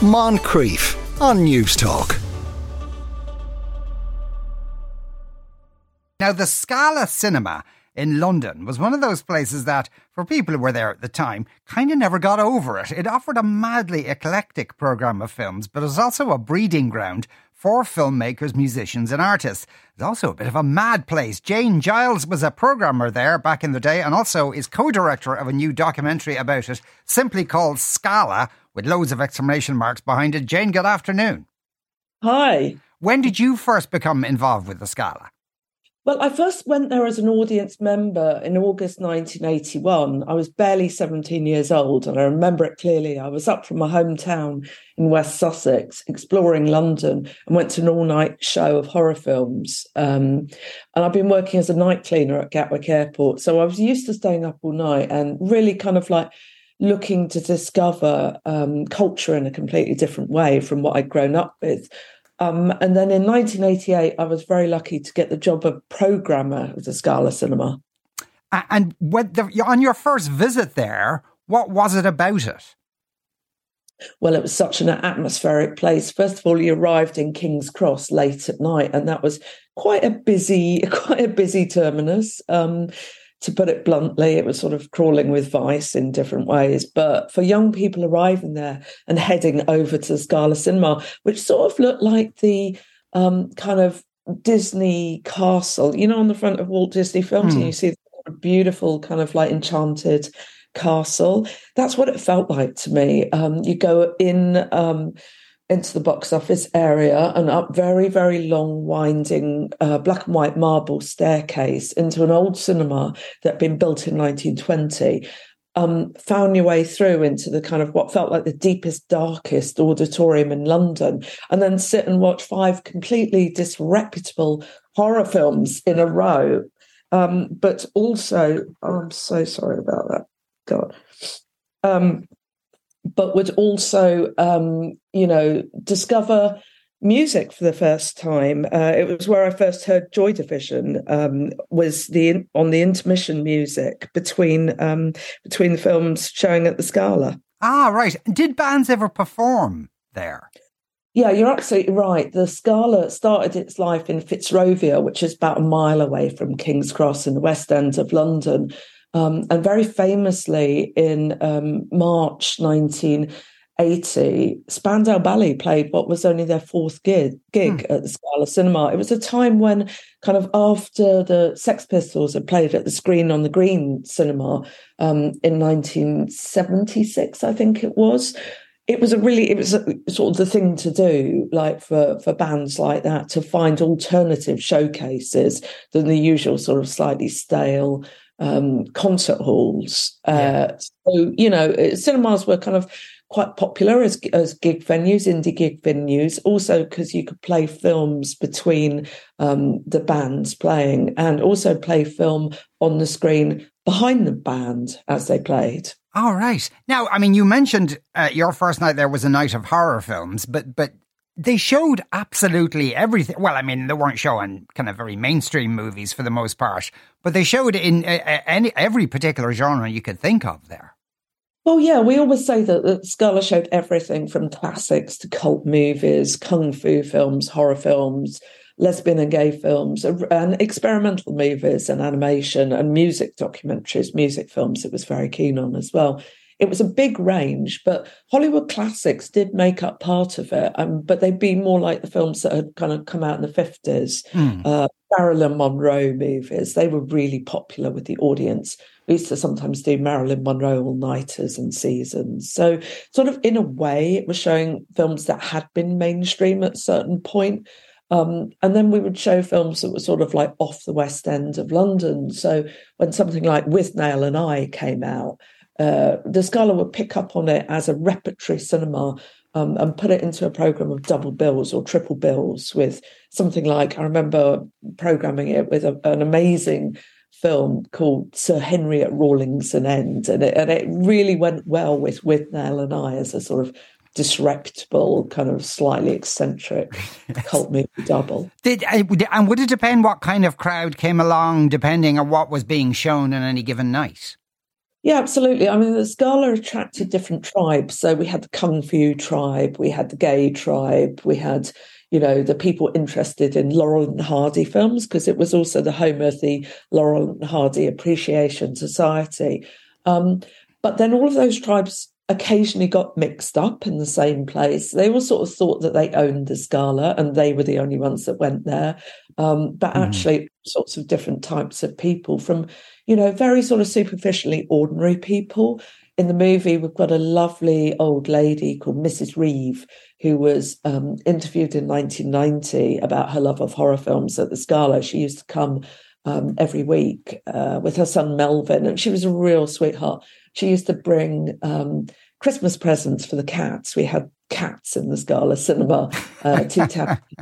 Moncrieff on Newstalk. Now, the Scala Cinema in London was one of those places that, for people who were there at the time, kind of never got over it. It offered a madly eclectic programme of films, but it was also a breeding ground for filmmakers, musicians, and artists. It's also a bit of a mad place. Jane Giles was a programmer there back in the day and also is co director of a new documentary about it, simply called Scala, with loads of exclamation marks behind it. Jane, good afternoon. Hi. When did you first become involved with the Scala? Well, I first went there as an audience member in August 1981. I was barely 17 years old, and I remember it clearly. I was up from my hometown in West Sussex, exploring London, and went to an all night show of horror films. Um, and I've been working as a night cleaner at Gatwick Airport. So I was used to staying up all night and really kind of like looking to discover um, culture in a completely different way from what I'd grown up with. Um, and then in 1988, I was very lucky to get the job of programmer of the Scala Cinema. And the, on your first visit there, what was it about it? Well, it was such an atmospheric place. First of all, you arrived in King's Cross late at night, and that was quite a busy, quite a busy terminus. Um, to put it bluntly, it was sort of crawling with vice in different ways. But for young people arriving there and heading over to Scala Cinema, which sort of looked like the um, kind of Disney castle, you know, on the front of Walt Disney Films, mm. and you see the beautiful kind of like enchanted castle. That's what it felt like to me. Um, you go in. Um, into the box office area and up very, very long, winding uh, black and white marble staircase into an old cinema that had been built in 1920. Um, found your way through into the kind of what felt like the deepest, darkest auditorium in London, and then sit and watch five completely disreputable horror films in a row. Um, but also, oh, I'm so sorry about that. God. Um, but would also, um, you know, discover music for the first time. Uh, it was where I first heard Joy Division. Um, was the on the intermission music between um, between the films showing at the Scala. Ah, right. Did bands ever perform there? Yeah, you're absolutely right. The Scala started its life in Fitzrovia, which is about a mile away from King's Cross in the West End of London. Um, and very famously, in um, March 1980, Spandau Ballet played what was only their fourth gig, gig hmm. at the Scala Cinema. It was a time when, kind of after the Sex Pistols had played at the Screen on the Green cinema um, in 1976, I think it was it was a really it was a, sort of the thing to do like for for bands like that to find alternative showcases than the usual sort of slightly stale um, concert halls. Uh, So you know, cinemas were kind of quite popular as as gig venues, indie gig venues. Also, because you could play films between um, the bands playing, and also play film on the screen behind the band as they played. All right. Now, I mean, you mentioned uh, your first night there was a night of horror films, but but they showed absolutely everything. Well, I mean, they weren't showing kind of very mainstream movies for the most part, but they showed in uh, any every particular genre you could think of there. Well, yeah, we always say that the Scala showed everything from classics to cult movies, kung fu films, horror films, lesbian and gay films, and experimental movies and animation and music documentaries, music films. It was very keen on as well. It was a big range, but Hollywood classics did make up part of it. Um, but they'd be more like the films that had kind of come out in the 50s. Mm. Uh, Marilyn Monroe movies, they were really popular with the audience. We used to sometimes do Marilyn Monroe all nighters and seasons. So, sort of in a way, it was showing films that had been mainstream at a certain point. Um, and then we would show films that were sort of like off the West End of London. So when something like Withnail and I came out, uh, the Scala would pick up on it as a repertory cinema um, and put it into a program of double bills or triple bills with something like I remember programming it with a, an amazing film called Sir Henry at Rawlinson End, and it, and it really went well with Withnail and I as a sort of disreputable, kind of slightly eccentric cult movie double. Did uh, and would it depend what kind of crowd came along, depending on what was being shown on any given night? Yeah, absolutely. I mean, the Scala attracted different tribes. So we had the Kung Fu tribe, we had the gay tribe, we had, you know, the people interested in Laurel and Hardy films, because it was also the home of the Laurel and Hardy Appreciation Society. Um, but then all of those tribes occasionally got mixed up in the same place. They all sort of thought that they owned the Scala and they were the only ones that went there. Um, but mm. actually, sorts of different types of people from you know, very sort of superficially ordinary people. In the movie, we've got a lovely old lady called Mrs. Reeve, who was um, interviewed in 1990 about her love of horror films at the Scala. She used to come um, every week uh, with her son Melvin, and she was a real sweetheart. She used to bring um, Christmas presents for the cats. We had cats in the Scala cinema, uh, two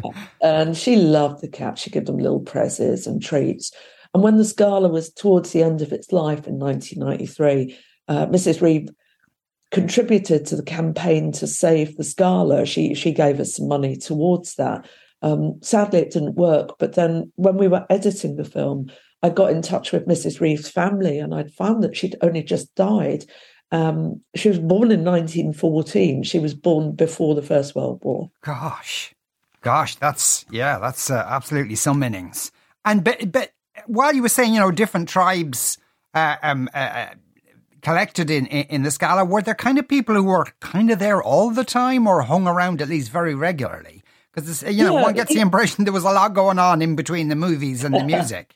and she loved the cats. She gave them little presents and treats. And when the Scala was towards the end of its life in 1993, uh, Mrs. Reeve contributed to the campaign to save the Scala. She she gave us some money towards that. Um, sadly, it didn't work. But then when we were editing the film, I got in touch with Mrs. Reeve's family, and I'd found that she'd only just died. Um, she was born in 1914. She was born before the First World War. Gosh, gosh, that's yeah, that's uh, absolutely some innings. And but but while you were saying, you know, different tribes uh, um, uh, uh, collected in, in, in the Scala, were there kind of people who were kind of there all the time or hung around at least very regularly? Because you know, yeah, one gets the impression there was a lot going on in between the movies and the music.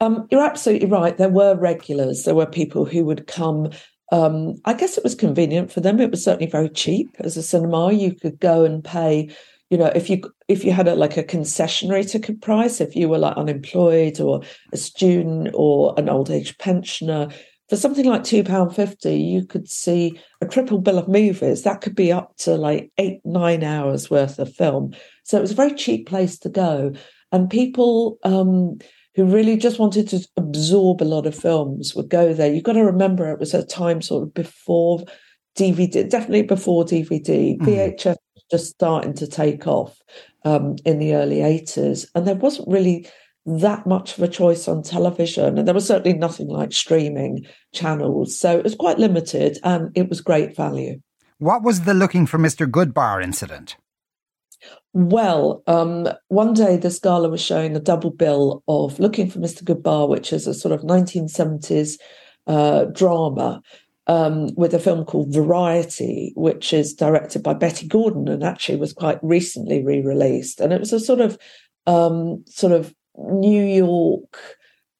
Um, you're absolutely right. There were regulars. There were people who would come. Um, I guess it was convenient for them. It was certainly very cheap as a cinema. You could go and pay you know if you if you had a like a concessionary ticket price if you were like unemployed or a student or an old age pensioner for something like two pound fifty you could see a triple bill of movies that could be up to like eight nine hours worth of film so it was a very cheap place to go and people um, who really just wanted to absorb a lot of films would go there you've got to remember it was a time sort of before dvd definitely before dvd mm. vhs just starting to take off um, in the early 80s. And there wasn't really that much of a choice on television. And there was certainly nothing like streaming channels. So it was quite limited and it was great value. What was the looking for Mr. Goodbar incident? Well, um, one day the Scala was showing a double bill of Looking for Mr. Goodbar, which is a sort of 1970s uh, drama um, with a film called Variety, which is directed by Bette Gordon and actually was quite recently re-released. And it was a sort of um, sort of New York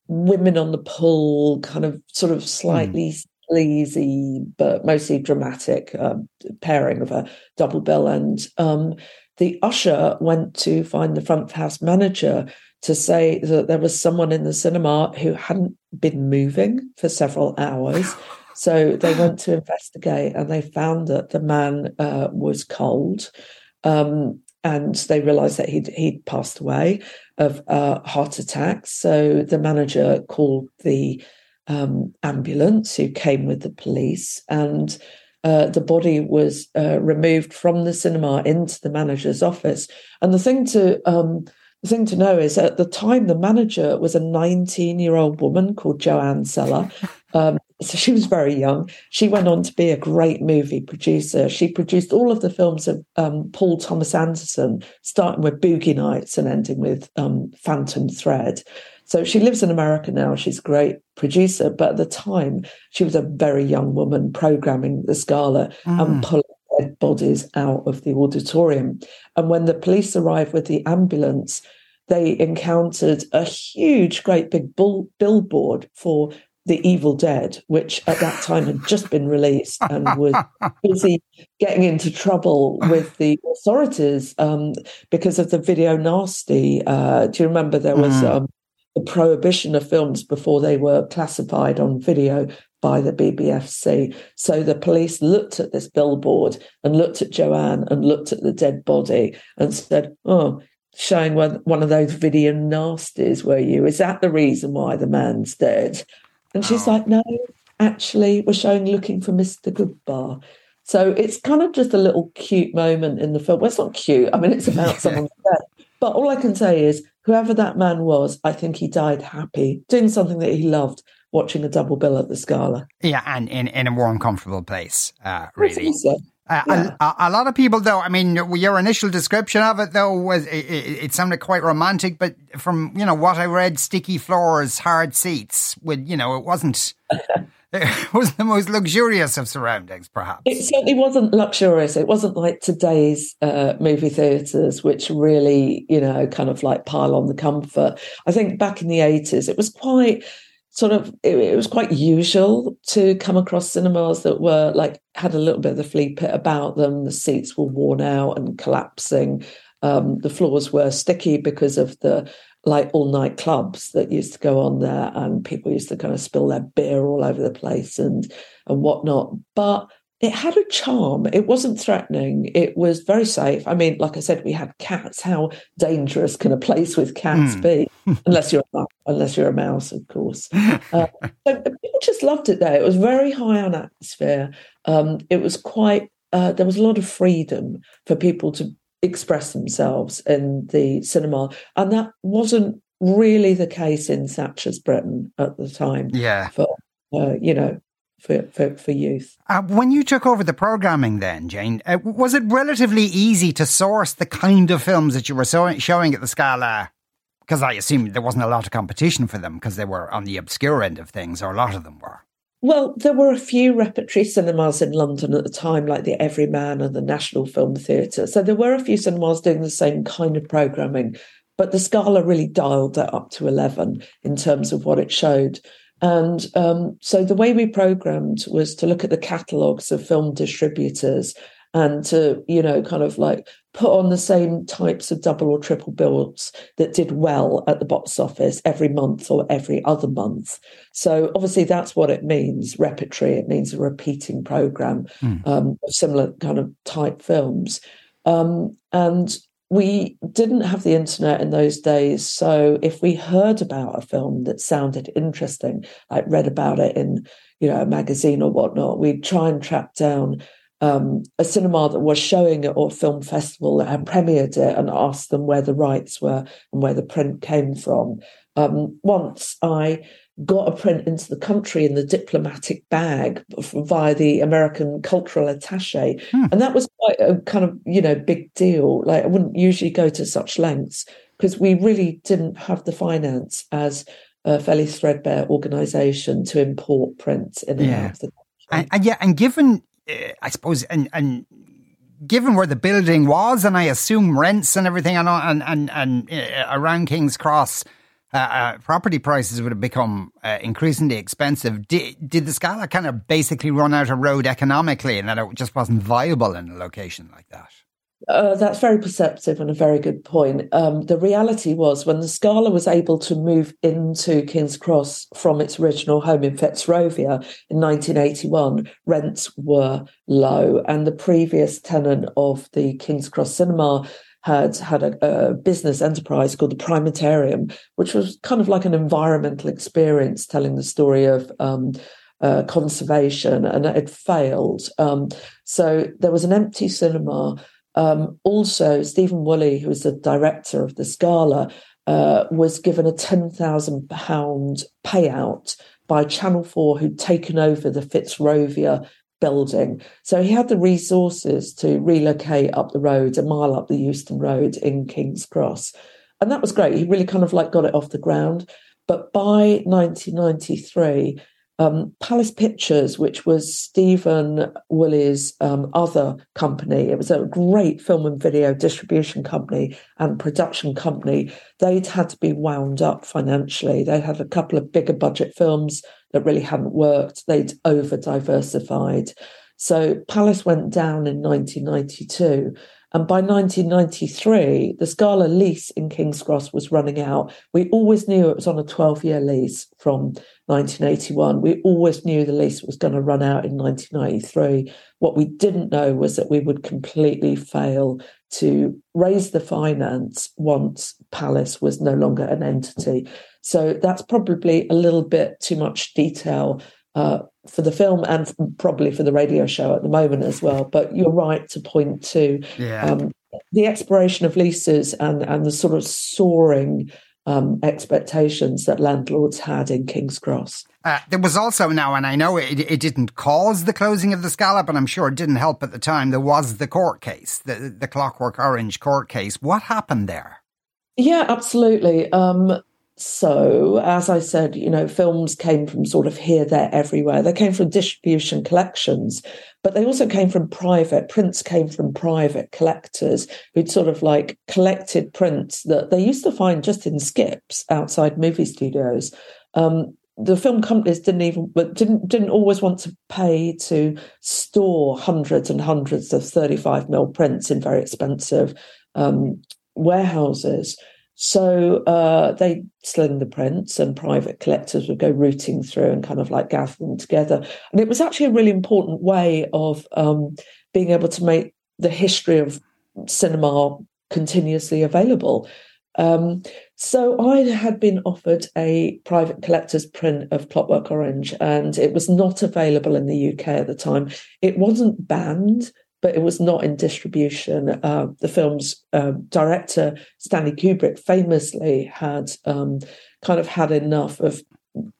women on the pull, kind of sort of slightly mm. Sleazy but mostly dramatic uh, pairing of a double bill. And um, the usher went to find the front house manager to say that there was someone in the cinema who hadn't been moving for several hours. So they went to investigate and they found that the man uh, was cold. Um, and they realized that he'd, he'd passed away of uh, heart attack. So the manager called the um, ambulance who came with the police and uh, the body was uh, removed from the cinema into the manager's office. And the thing to um, the thing to know is at the time the manager was a 19 year old woman called JoAnne Sellar. Um, so she was very young. She went on to be a great movie producer. She produced all of the films of um, Paul Thomas Anderson, starting with Boogie Nights and ending with um, Phantom Thread. So she lives in America now. She's a great producer, but at the time she was a very young woman programming the Scala mm. and pulling dead bodies out of the auditorium. And when the police arrived with the ambulance, they encountered a huge, great big bull- billboard for the Evil Dead, which at that time had just been released and was busy getting into trouble with the authorities um, because of the video nasty. Uh, do you remember there was mm. um, the prohibition of films before they were classified on video by the BBFC? So the police looked at this billboard and looked at Joanne and looked at the dead body and said, "Oh." Showing one, one of those video nasties, were you? Is that the reason why the man's dead? And she's oh. like, no, actually, we're showing looking for Mr. Goodbar. So it's kind of just a little cute moment in the film. Well, it's not cute. I mean, it's about someone's death. But all I can say is, whoever that man was, I think he died happy, doing something that he loved, watching a double bill at the Scala. Yeah, and in, in a warm, comfortable place, uh, really. Uh, yeah. a, a, lot of people, though, I mean, your initial description of it, though, was it, it, it, sounded quite romantic. But from you know what I read, sticky floors, hard seats, with you know, it wasn't. it was the most luxurious of surroundings, perhaps. It certainly wasn't luxurious. It wasn't like today's uh, movie theatres, which really, you know, kind of like pile on the comfort. I think back in the eighties, it was quite sort of it, it, was quite usual to come across cinemas that were like had a little bit of the flea pit about them the seats were worn out and collapsing um, the floors were sticky because of the like all night clubs that used to go on there and people used to kind of spill their beer all over the place and and whatnot but it had a charm. It wasn't threatening. It was very safe. I mean, like I said, we had cats. How dangerous can a place with cats mm. be? unless you're a, unless you're a mouse, of course. Uh, so people just loved it there. It was very high on atmosphere. Um, it was quite. Uh, there was a lot of freedom for people to express themselves in the cinema, and that wasn't really the case in Thatcher's Britain at the time. Yeah. For uh, you know, for, for, for youth. Uh, when you took over the programming, then Jane, uh, was it relatively easy to source the kind of films that you were so- showing at the Scala? Because I assume there wasn't a lot of competition for them because they were on the obscure end of things, or a lot of them were. Well, there were a few repertory cinemas in London at the time, like the Everyman and the National Film Theatre. So there were a few cinemas doing the same kind of programming, but the Scala really dialed that up to 11 in terms of what it showed. And um, so the way we programmed was to look at the catalogues of film distributors and to, you know, kind of like put on the same types of double or triple bills that did well at the box office every month or every other month. So obviously that's what it means, repertory. It means a repeating program mm. um, of similar kind of type films. Um, and we didn't have the internet in those days. So if we heard about a film that sounded interesting, like read about it in, you know, a magazine or whatnot, we'd try and track down um, a cinema that was showing it or a film festival that had premiered it and asked them where the rights were and where the print came from. Um, once I got a print into the country in the diplomatic bag via the American cultural attache. Hmm. And that was quite a kind of, you know, big deal. Like I wouldn't usually go to such lengths because we really didn't have the finance as a fairly threadbare organization to import prints in and yeah. out of the. And, and yeah, and given, uh, I suppose, and, and given where the building was, and I assume rents and everything and and and, and uh, around King's Cross, uh, uh, property prices would have become uh, increasingly expensive. Did, did the Scala kind of basically run out of road economically and that it just wasn't viable in a location like that? Uh, that's very perceptive and a very good point. Um, the reality was when the Scala was able to move into King's Cross from its original home in Fitzrovia in 1981, rents were low. And the previous tenant of the King's Cross Cinema had had a, a, business enterprise called the Primatarium, which was kind of like an environmental experience telling the story of um, uh, conservation, and it failed. Um, so there was an empty cinema. Um, also, Stephen Woolley, who was the director of the Scala, uh, was given a ten thousand pound payout by Channel Four, who'd taken over the Fitzrovia building. So he had the resources to relocate up the road, a mile up the Euston Road in King's Cross. And that was great. He really kind of like got it off the ground. But by 1993, um, Palace Pictures, which was Stephen Woolley's um, other company, it was a great film and video distribution company and production company. They'd had to be wound up financially. They had a couple of bigger budget films that really hadn't worked. They'd over diversified. So Palace went down in 1992. And by 1993, the Scala lease in King's Cross was running out. We always knew it was on a 12 year lease from 1981. We always knew the lease was going to run out in 1993. What we didn't know was that we would completely fail to raise the finance once Palace was no longer an entity. So that's probably a little bit too much detail uh, for the film and probably for the radio show at the moment as well. But you're right to point to yeah. um, the expiration of leases and, and the sort of soaring um, expectations that landlords had in King's Cross. Uh, there was also now, and I know it, it, didn't cause the closing of the Scala, and I'm sure it didn't help at the time. There was the court case, the, the Clockwork Orange court case. What happened there? Yeah, absolutely. Um, so, as I said, you know, films came from sort of here, there, everywhere. They came from distribution collections, but they also came from private. Prints came from private collectors who'd sort of like collected prints that they used to find just in skips outside movie studios. Um, the film companies didn't even but didn't didn't always want to pay to store hundreds and hundreds of 35 mil prints in very expensive um, warehouses. So uh, they sling the prints, and private collectors would go rooting through and kind of like gather them together. And it was actually a really important way of um, being able to make the history of cinema continuously available. Um, so I had been offered a private collector's print of Clockwork Orange, and it was not available in the UK at the time. It wasn't banned, but it was not in distribution. Uh, the film's uh, director, Stanley Kubrick, famously had um, kind of had enough of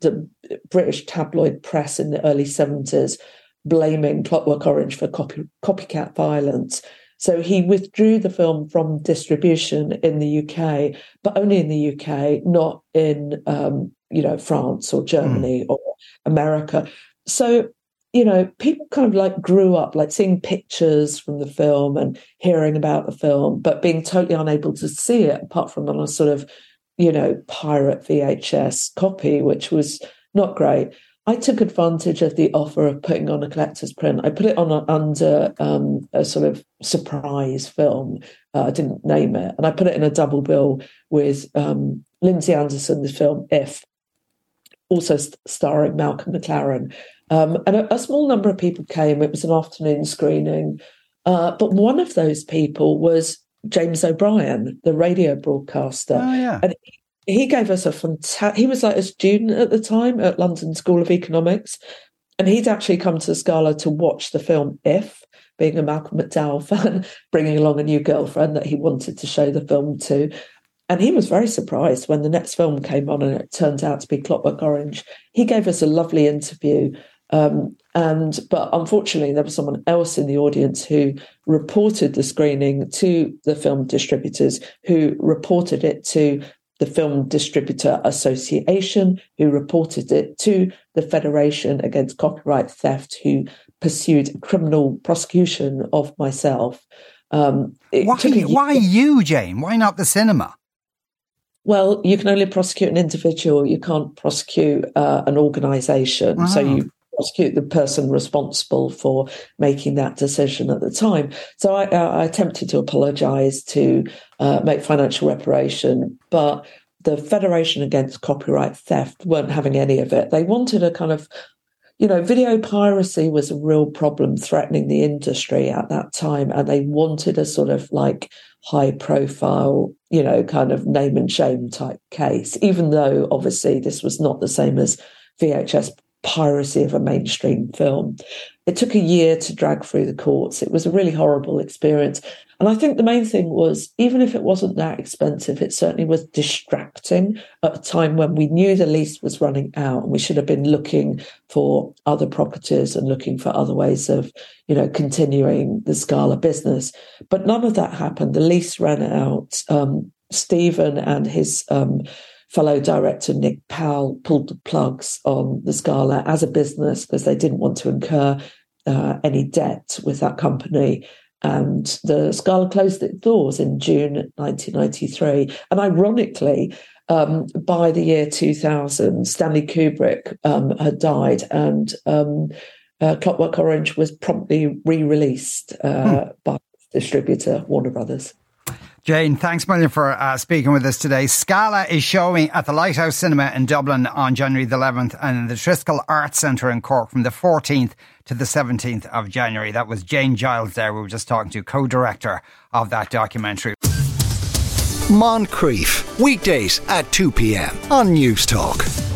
the British tabloid press in the early 70s blaming Clockwork Orange for copy, copycat violence. So he withdrew the film from distribution in the UK, but only in the UK, not in um, you know France or Germany mm. or America. So you know, people kind of like grew up like seeing pictures from the film and hearing about the film, but being totally unable to see it apart from on a sort of, you know, pirate VHS copy, which was not great. I took advantage of the offer of putting on a collector's print. I put it on a, under um, a sort of surprise film. Uh, I didn't name it, and I put it in a double bill with um, Lindsay Anderson, the film If, also st- starring Malcolm McLaren. Um, and a, a, small number of people came. It was an afternoon screening. Uh, but one of those people was James O'Brien, the radio broadcaster. Oh, yeah. And he, he gave us a fantastic, he was like a student at the time at London School of Economics. And he'd actually come to Scala to watch the film If, being a Malcolm McDowell fan, bringing along a new girlfriend that he wanted to show the film to. And he was very surprised when the next film came on and it turned out to be Clockwork Orange. He gave us a lovely interview um, and but unfortunately, there was someone else in the audience who reported the screening to the film distributors, who reported it to the Film Distributor Association, who reported it to the Federation Against Copyright Theft, who pursued criminal prosecution of myself. Um, why? Why you, Jane? Why not the cinema? Well, you can only prosecute an individual. You can't prosecute uh, an organisation. Wow. So you prosecute the person responsible for making that decision at the time. So I, I attempted to apologise to uh, make financial reparation, but the Federation Against Copyright Theft weren't having any of it. They wanted a kind of you know, video piracy was a real problem threatening the industry at that time. And they wanted a sort of like high profile, you know, kind of name and shame type case, even though obviously this was not the same as VHS piracy of a mainstream film. It took a year to drag through the courts. It was a really horrible experience. And I think the main thing was, even if it wasn't that expensive, it certainly was distracting at a time when we knew the lease was running out and we should have been looking for other properties and looking for other ways of, you know, continuing the Scala business. But none of that happened. The lease ran out. Um, Stephen and his um, fellow director Nick Powell pulled the plugs on the Scala as a business because they didn't want to incur uh, any debt with that company. And the Scala closed its doors in June 1993. And ironically, um, by the year 2000, Stanley Kubrick um, had died, and um, uh, Clockwork Orange was promptly re released uh, hmm. by distributor Warner Brothers. Jane, thanks million for uh, speaking with us today. Scala is showing at the Lighthouse Cinema in Dublin on January the 11th and in the Triskel Arts Centre in Cork from the 14th to the 17th of January. That was Jane Giles there. We were just talking to co-director of that documentary. Moncrieff, weekdays at 2 p.m. on Newstalk.